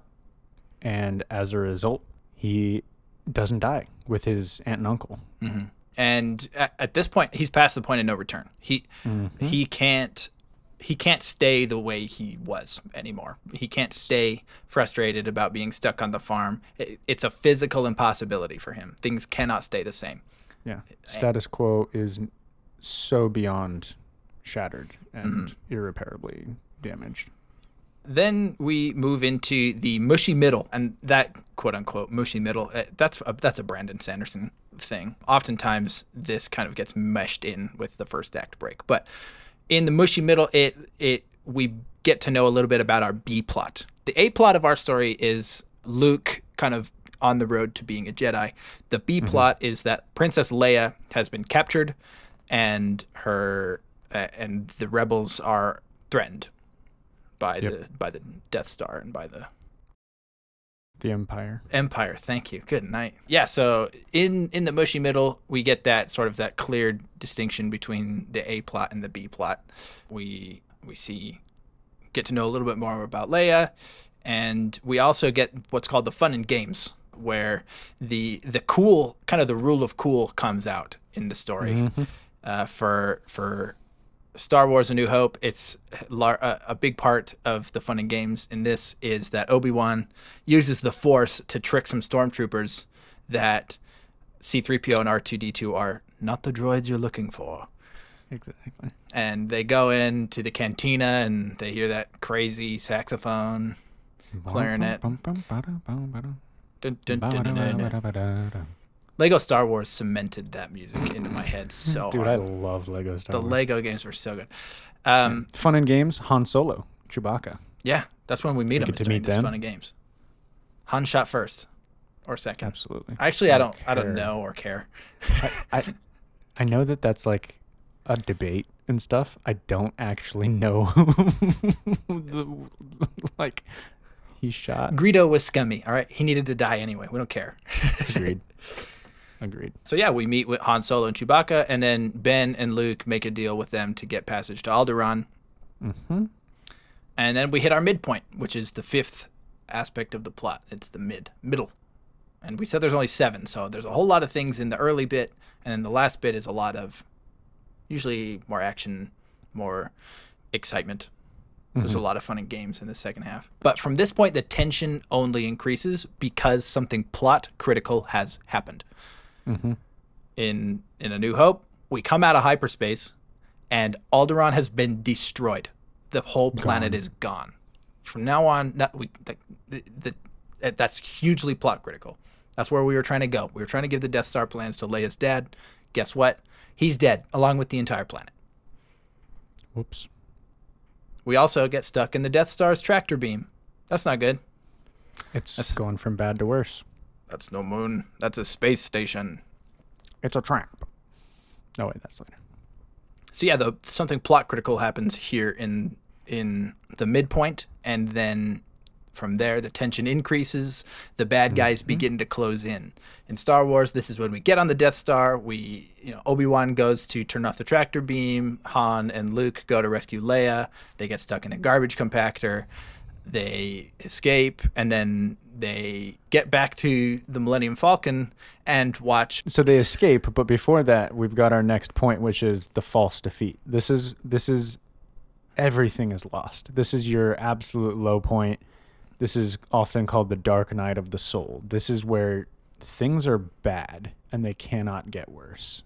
and as a result, he doesn't die with his aunt and uncle. hmm And at, at this point, he's past the point of no return. He Mhm. he can't he can't stay the way he was anymore. He can't stay frustrated about being stuck on the farm. It, it's a physical impossibility for him. Things cannot stay the same. Yeah. Status quo is so beyond shattered and irreparably damaged. Then we move into the mushy middle, and that quote unquote mushy middle. uh, That's a, that's a Brandon Sanderson thing. Oftentimes, this kind of gets meshed in with the first act break, but in the mushy middle, it it we get to know a little bit about our B plot. The A plot of our story is Luke kind of on the road to being a Jedi. The B plot is that Princess Leia has been captured, and her and the rebels are threatened by Yep. the by the Death Star and by the The Empire. Empire. Thank you. Good night. Yeah. So in in the mushy middle, we get that sort of that clear distinction between the A plot and the B plot. We we see get to know a little bit more about Leia, and we also get what's called the fun and games, where the the cool kind of the rule of cool comes out in the story. Mhm. Uh, for for Star Wars: A New Hope, it's lar- a, a big part of the fun and games in this is that Obi Wan uses the Force to trick some stormtroopers that C-3PO and R2D2 are not the droids you're looking for. Exactly. And they go into the cantina and they hear that crazy saxophone. Clarinet. Lego Star Wars cemented that music into my head so Dude, I love Lego Star The Wars. The Lego games were so good. Um, Fun and games, Han Solo, Chewbacca. yeah, that's when we meet We them. get to meet them. fun and games. Han shot first or second. Absolutely. Actually, I don't. Don't I don't know or care. I, I, I know that that's like a debate and stuff. I don't actually know. the, like, he shot. Greedo was scummy. All right, he needed to die anyway. We don't care. Agreed. Agreed. So yeah, we meet with Han Solo and Chewbacca, and then Ben and Luke make a deal with them to get passage to Alderaan, Mm-hmm. and then we hit our midpoint, which is the fifth aspect of the plot. It's the mid middle, and we said there's only seven, so there's a whole lot of things in the early bit, and then the last bit is a lot of, usually more action, more excitement. There's a lot of fun and games in the second half. But from this point, the tension only increases because something plot critical has happened. Mm-hmm. in in A New Hope, we come out of hyperspace, and Alderaan has been destroyed. The whole planet Gone. is gone. From now on, not, we the, the, the, that's hugely plot critical. That's where we were trying to go. We were trying to give the Death Star plans to Leia's dad. Guess what? He's dead, along with the entire planet. Whoops. We also get stuck in the Death Star's tractor beam. That's not good. It's That's- going from bad to worse. That's no moon. That's a space station. It's a trap. Oh wait, that's later. So yeah, the something plot critical happens here in in the midpoint, and then from there the tension increases. The bad mm-hmm. guys begin to close in. In Star Wars, this is when we get on the Death Star. We, you know, Obi Wan goes to turn off the tractor beam. Han and Luke go to rescue Leia. They get stuck in a garbage compactor. They escape, and then they get back to the Millennium Falcon and watch So they escape, but before that, we've got our next point, which is the false defeat. This is this is everything is lost. This is your absolute low point. This is often called the dark night of the soul. This is where things are bad and they cannot get worse.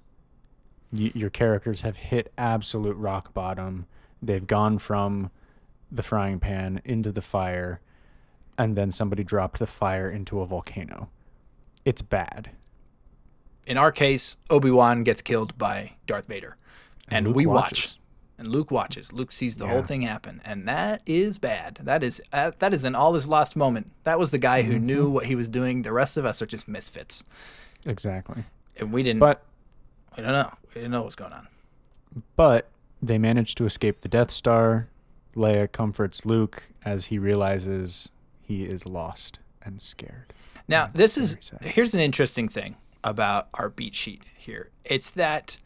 Your characters have hit absolute rock bottom. They've gone from the frying pan into the fire, and then somebody dropped the fire into a volcano. It's bad. in our case, Obi Wan gets killed by Darth Vader, and, Luke we watches. watch, and Luke watches. Luke sees the whole thing happen, and that is bad. That is uh, that is an all is lost moment. That was the guy who Mm-hmm. knew what he was doing. The rest of us are just misfits, Exactly. and we didn't. But we don't know. We didn't know what's going on. but they managed to escape the Death Star. Leia comforts Luke as he realizes he is lost and scared. Now, this is sad. here's an interesting thing about our beat sheet here. It's that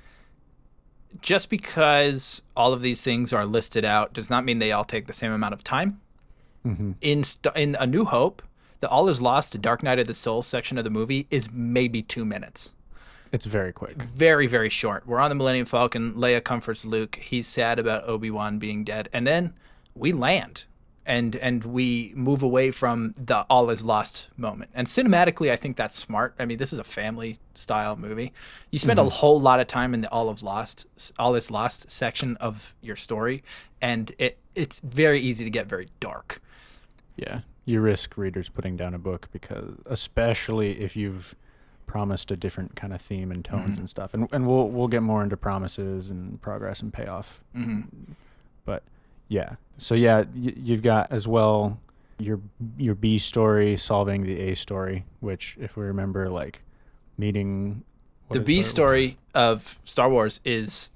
just because all of these things are listed out does not mean they all take the same amount of time. Mm-hmm. In st- in A New Hope, the All Is Lost, to Dark Night of the Soul section of the movie is maybe two minutes. It's very quick. Very very short. We're on the Millennium Falcon. Leia comforts Luke. He's sad about Obi Wan being dead, and then we land and and we move away from the all is lost moment. And cinematically, I think that's smart. I mean, this is a family style movie. You spend a mm-hmm. whole lot of time in the all of lost all is lost section of your story, and it it's very easy to get very dark. Yeah, you risk readers putting down a book because, especially if you've promised a different kind of theme and tones mm-hmm. and stuff, and and we'll we'll get more into promises and progress and payoff. Mm-hmm. But yeah, so yeah, y- you've got as well your your B story solving the A story, which if we remember, like meeting the B story of Star Wars is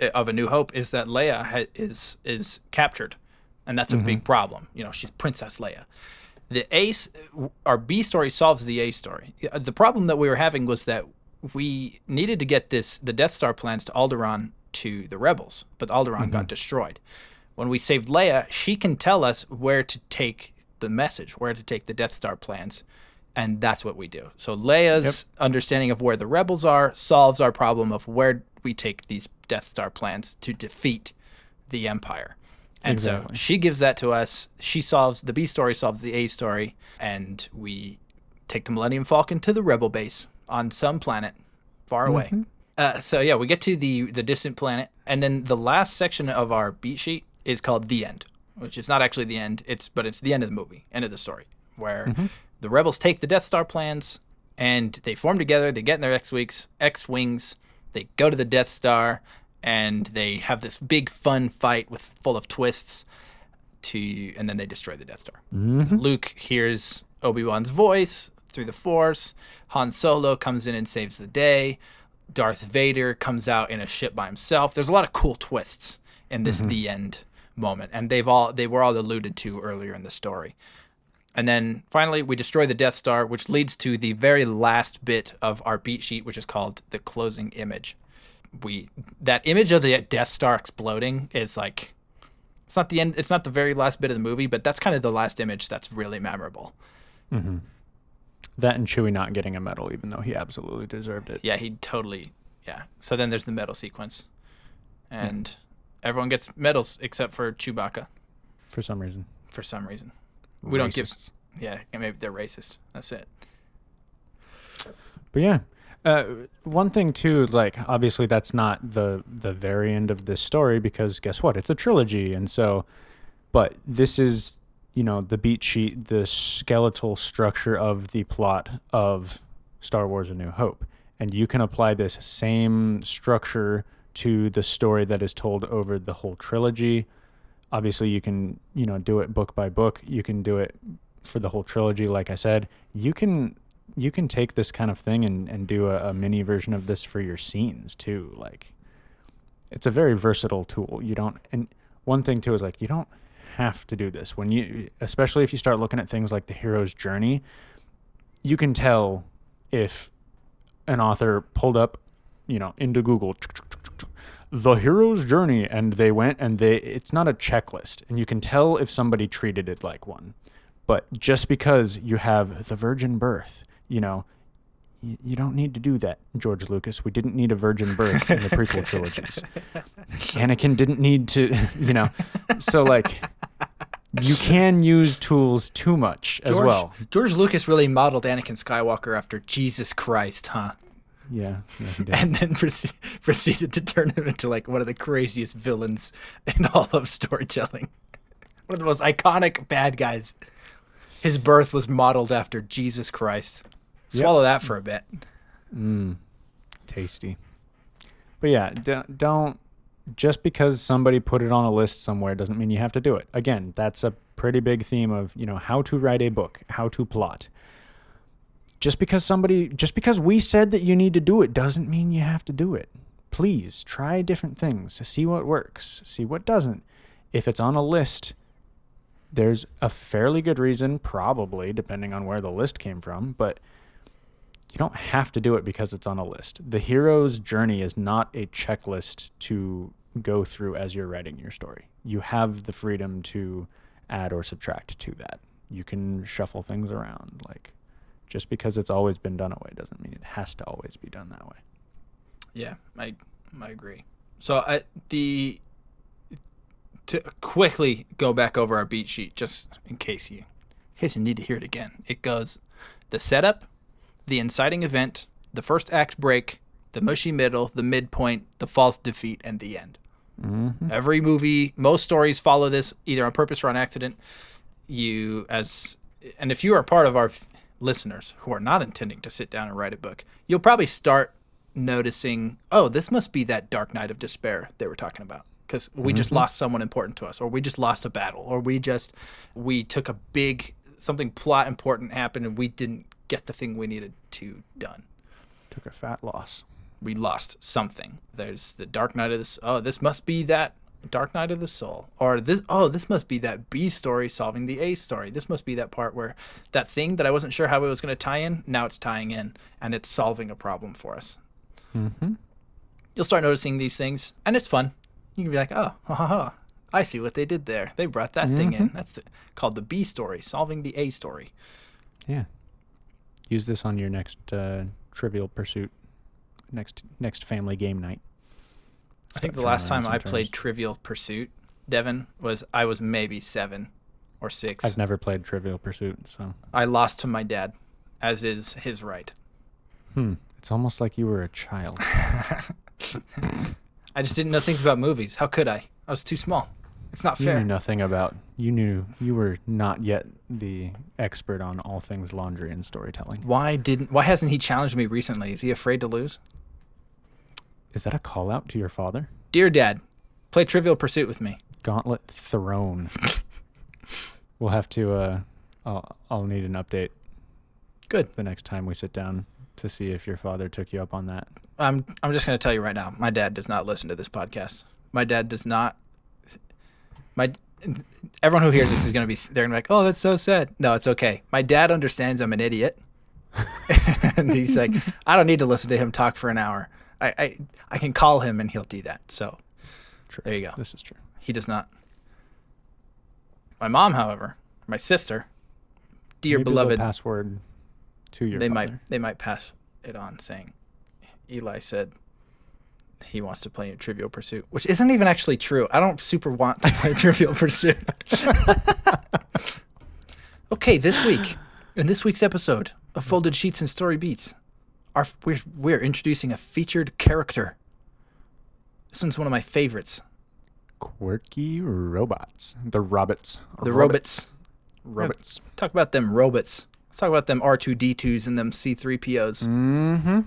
uh, of A New Hope is that Leia ha- is is captured, and that's a big mm-hmm. problem. You know, she's Princess Leia. The A, s- eh, our B story solves the A story. The problem that we were having was that we needed to get this the Death Star plans to Alderaan to the rebels, but Alderaan got mm-hmm. destroyed. When we saved Leia, she can tell us where to take the message, where to take the Death Star plans, and that's what we do. So Leia's understanding of where the rebels are solves our problem of where we take these Death Star plans to defeat the Empire. And so she gives that to us. She solves the B story, solves the A story, and we take the Millennium Falcon to the rebel base on some planet far away. Uh, so yeah, we get to the the distant planet, and then the last section of our beat sheet is called the end, which is not actually the end. It's but it's the end of the movie, end of the story, where mm-hmm. the rebels take the Death Star plans and they form together. They get in their X wings, X wings. They go to the Death Star, and they have this big fun fight with full of twists. To and then they destroy the Death Star. Mm-hmm. Luke hears Obi Wan's voice through the Force. Han Solo comes in and saves the day. Darth Vader comes out in a ship by himself. There's a lot of cool twists in this mm-hmm. the end moment, and they've all they were all alluded to earlier in the story. And then finally, we destroy the Death Star, which leads to the very last bit of our beat sheet, which is called the closing image. We that image of the Death Star exploding is like it's not the end. It's not the very last bit of the movie, but that's kind of the last image that's really memorable. Mm-hmm. That and Chewie not getting a medal, even though he absolutely deserved it. Yeah, he totally. Yeah. So then there's the medal sequence, and everyone gets medals except for Chewbacca For some reason. for some reason. We don't give. Racists. Yeah, maybe they're racist. That's it. But yeah, uh, one thing too, like obviously that's not the the very end of this story because guess what? It's a trilogy, and so, but this is you know the beat sheet, the skeletal structure of the plot of Star Wars: A New Hope, and you can apply this same structure to the story that is told over the whole trilogy. Obviously, you can you know do it book by book. You can do it for the whole trilogy. Like I said, you can you can take this kind of thing and, and do a, a mini version of this for your scenes too. Like it's a very versatile tool. You don't and one thing too is like you don't have to do this. When you especially if you start looking at things like the hero's journey, you can tell if an author pulled up, you know, into Google the hero's journey and they went and they it's not a checklist and you can tell if somebody treated it like one. But just because you have the virgin birth, you know, you, you don't need to do that, George Lucas. We didn't need a virgin birth in the prequel trilogies. Anakin didn't need to, you know. So like you can use tools too much as George, well. George Lucas really modeled Anakin Skywalker after Jesus Christ, huh? Yeah, yeah. And then proceed, proceeded to turn him into like one of the craziest villains in all of storytelling. One of the most iconic bad guys. His birth was modeled after Jesus Christ. Swallow that for a bit. Mm, tasty. But yeah, d- don't just because somebody put it on a list somewhere doesn't mean you have to do it. Again, that's a pretty big theme of, you know, how to write a book, how to plot. Just because somebody just because we said that you need to do it doesn't mean you have to do it. Please try different things, to see what works, see what doesn't. If it's on a list, there's a fairly good reason probably depending on where the list came from, but you don't have to do it because it's on a list. The hero's journey is not a checklist to go through as you're writing your story. You have the freedom to add or subtract to that. You can shuffle things around. Like just because it's always been done that way doesn't mean it has to always be done that way. Yeah, I I agree. So I the to quickly go back over our beat sheet just in case you in case you need to hear it again. It goes the setup, the inciting event, the first act break, the mushy middle, the midpoint, the false defeat, and the end. Mm-hmm. Every movie, most stories follow this either on purpose or on accident. You as and if you are part of our listeners who are not intending to sit down and write a book, you'll probably start noticing, oh, this must be that dark night of despair they were talking about because we just mm-hmm. lost someone important to us or we just lost a battle or we just we took a big something plot important happened and we didn't get the thing we needed to done Took a fat loss. we lost something. There's the Dark night of this oh, this must be that Dark Night of the Soul, or this oh, this must be that B story solving the A story. This must be that part where that thing that I wasn't sure how it was going to tie in. Now it's tying in, and it's solving a problem for us. Mm-hmm. You'll start noticing these things, and it's fun. You can be like, oh, ha ha ha. I see what they did there. They brought that thing in. That's the, called the B story, solving the A story. Yeah. Use this on your next uh, Trivial Pursuit, next next family game night. I think the last time I played. Trivial Pursuit, Devon, was I was maybe seven or six. I've never played Trivial Pursuit, so I lost to my dad, as is his right. hmm. It's almost like you were a child. I just didn't know things about movies. How could I? I was too small. It's not fair. You knew nothing about. You knew you were not yet the expert on all things laundry and storytelling. Why didn't? Why hasn't he challenged me recently? Is he afraid to lose? Is that a call out to your father? Dear Dad, play Trivial Pursuit with me. Gauntlet Thrown. we'll have to. Uh, I'll, I'll need an update Good. the next time we sit down to see if your father took you up on that. I'm. I'm just gonna tell you right now. My dad does not listen to this podcast. My dad does not. My. Everyone who hears this is gonna be. They're gonna be like, "Oh, that's so sad." No, it's okay. My dad understands I'm an idiot, and he's like, "I don't need to listen to him talk for an hour. I, I, I can call him and he'll do that." So True. There you go. This is true. He does not. My mom, however, my sister, dear Maybe beloved, password to your they father. might they might pass it on saying Eli said he wants to play Trivial Pursuit, which isn't even actually true. I don't super want to play Trivial Pursuit. okay, this week in this week's episode of Folded Sheets and Story Beats, our we're we're introducing a featured character. This one's one of my favorites. Quirky robots. The robots. The robots. Robots. Talk about them robots. Let's talk about them R2D2s and them C3POs. Mm-hmm.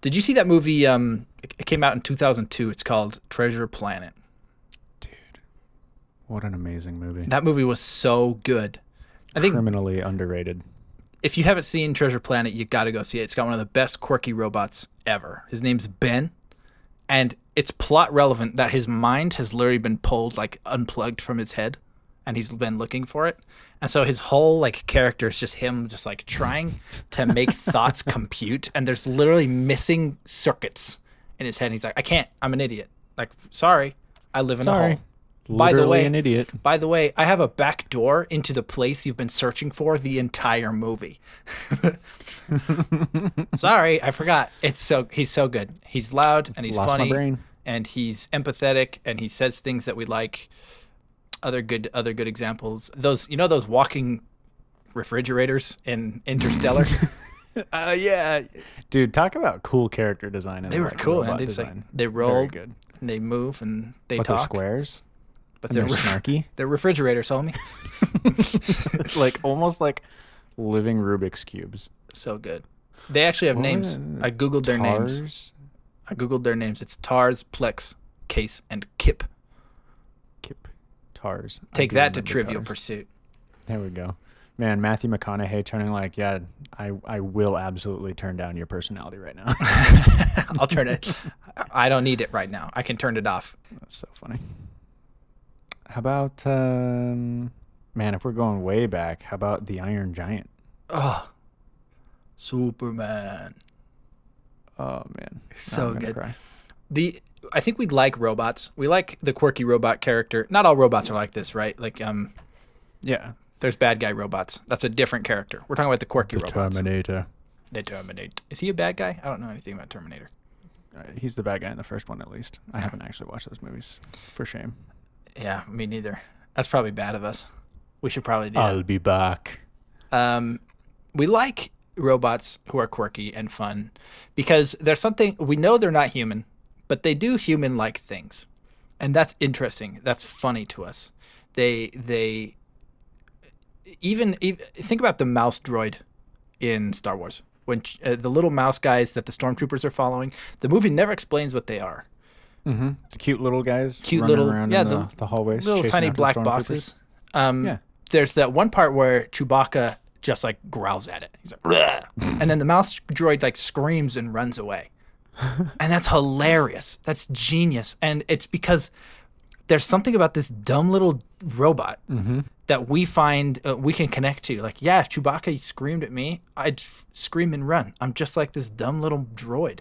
Did you see that movie? Um, it it came out in 2002. It's called Treasure Planet. Dude, what an amazing movie. That movie was so good. I think Criminally underrated. If you haven't seen Treasure Planet, you got to go see it. It's got one of the best quirky robots ever. His name's Ben, and it's plot relevant that his mind has literally been pulled like unplugged from his head, and he's been looking for it. And so his whole like character is just him, just like trying to make thoughts compute, and there's literally missing circuits in his head. And he's like, I can't. I'm an idiot. Like, sorry, I live in a Sorry. Hole. By the way- an idiot. By the way, I have a back door into the place you've been searching for the entire movie. Sorry, I forgot. It's so he's so good. He's loud and he's Lost funny and he's empathetic and he says things that we like. Other good other good examples. Those you know those walking refrigerators in Interstellar? Uh, yeah. Dude, talk about cool character design. they were like cool, robot They like they roll, good. and they move and they But they're talk. squares. But they're they're ref- snarky. they're refrigerators, homie. like almost like living Rubik's cubes. So good. They actually have What names. I googled their names. I googled their names. It's Tars, Plex, Case, and Kip. Kip. Tars. Take that to Trivial Tars. Pursuit. There we go. Man, Matthew McConaughey turning like, yeah, I, I will absolutely turn down your personality right now. I'll turn it. I don't need it right now. I can turn it off. That's so funny. How about, um, man, if we're going way back, how about the Iron Giant? Oh, Superman. Oh man, So good. cry. The I think we like robots. We like the quirky robot character. Not all robots are like this, right? Like um Yeah, there's bad guy robots. That's a different character. We're talking about the quirky the robots. Terminator. The Terminator. Is he a bad guy? I don't know anything about Terminator. Uh, he's the bad guy in the first one, at least. I haven't actually watched those movies, for shame. Yeah, me neither. That's probably bad of us. We should probably do I'll that. be back. um, we like robots who are quirky and fun because there's something we know they're not human, but they do human-like things, and that's interesting. That's funny to us. They they even, even think about the mouse droid in Star Wars when uh, the little mouse guys that the stormtroopers are following. The movie never explains what they are. Mm-hmm. The cute little guys. Cute running little- around yeah, in the, the the hallways. little tiny black boxes. Um, Yeah. There's that one part where Chewbacca just like growls at it. He's like, "Bleh," and then the mouse droid like screams and runs away, and that's hilarious. That's genius, and it's because there's something about this dumb little robot Mm-hmm. that we find uh, we can connect to. Like, yeah, if Chewbacca screamed at me, I'd f- scream and run. I'm just like this dumb little droid.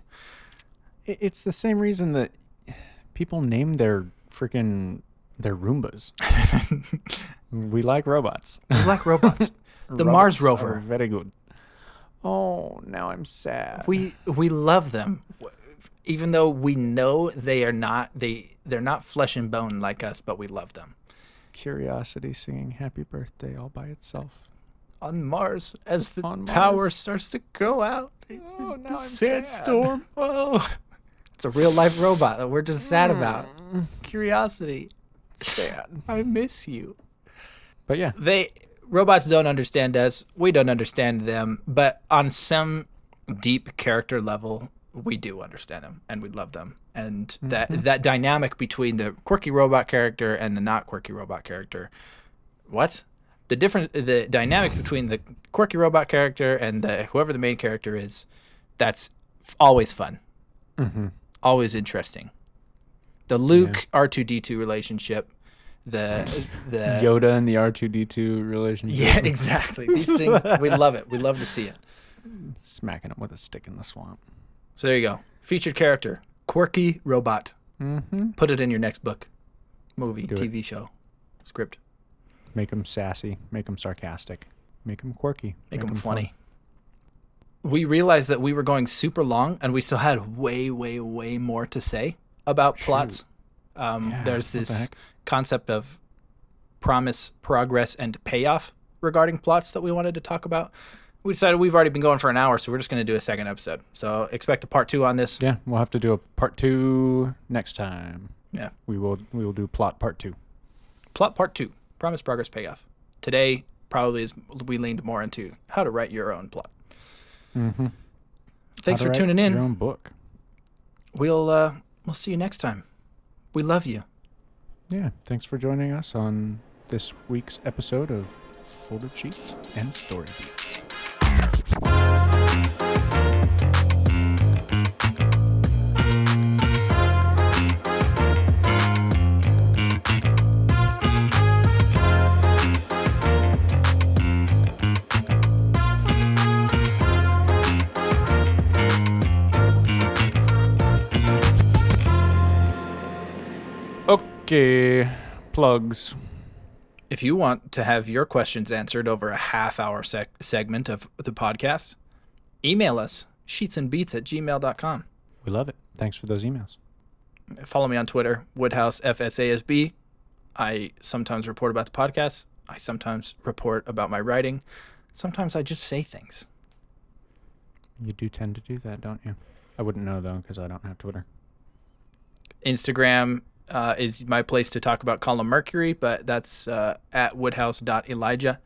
It's the same reason that people name their freaking their Roombas. we like robots. We like robots. The Mars Robots are rover. Very good. Oh, now I'm sad. we we love them even though we know they are not they they're not flesh and bone like us but we love them Curiosity singing happy birthday all by itself. on mars as the On power Mars. starts to go out Oh, now the I'm sad. sandstorm oh it's a real life robot that we're just sad about. Curiosity Sad. i miss you. But yeah, they robots don't understand us. We don't understand them. But on some deep character level we do understand them and we love them. And that that dynamic between the quirky robot character and the not quirky robot character what? The different the dynamic between the quirky robot character and the whoever the main character is that's always fun. Mm-hmm. Always interesting the luke r2d2 relationship the the Yoda and the R2D2 relationship. yeah, exactly. These things we love it. We love to see it. Smacking him with a stick in the swamp. So there you go. Featured character, quirky robot. Mm-hmm. Put it in your next book, movie, Do it. TV show, script. Make him sassy. Make him sarcastic. Make him quirky. Make them 'em funny. We realized that we were going super long, and we still had way, way, way more to say about plots. Um, Yeah, there's what the this concept of promise, progress, and payoff regarding plots that we wanted to talk about. We decided we've already been going for an hour, so we're just going to do a second episode. So expect a part two on this. Yeah, we'll have to do a part two next time. Yeah. We will. We will do plot part two. Plot part two promise, progress, payoff. Today, probably is we leaned more into how to write your own plot. Mm-hmm. Thanks for tuning in. Your own book. We'll uh, we'll see you next time. We love you. Yeah. Thanks for joining us on this week's episode of Folded Sheets and Story Beats. Okay. Plugs. If you want to have your questions answered over a half hour sec- segment of the podcast, email us sheetsandbeats at gmail.com. We love it. Thanks for those emails. Follow me on Twitter, Woodhouse FSASB. I sometimes report about the podcast. I sometimes report about my writing. Sometimes I just say things. You do tend to do that, don't you? I wouldn't know though because I don't have Twitter. Instagram uh, is my place to talk about Colin Mercury, but that's uh, at woodhouse.elijah.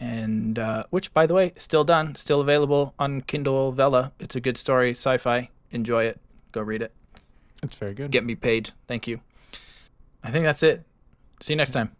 And uh, which, by the way, still done, still available on Kindle Vella. It's a good story, sci fi. Enjoy it. Go read it. It's very good. Get me paid. Thank you. I think that's it. See you next time.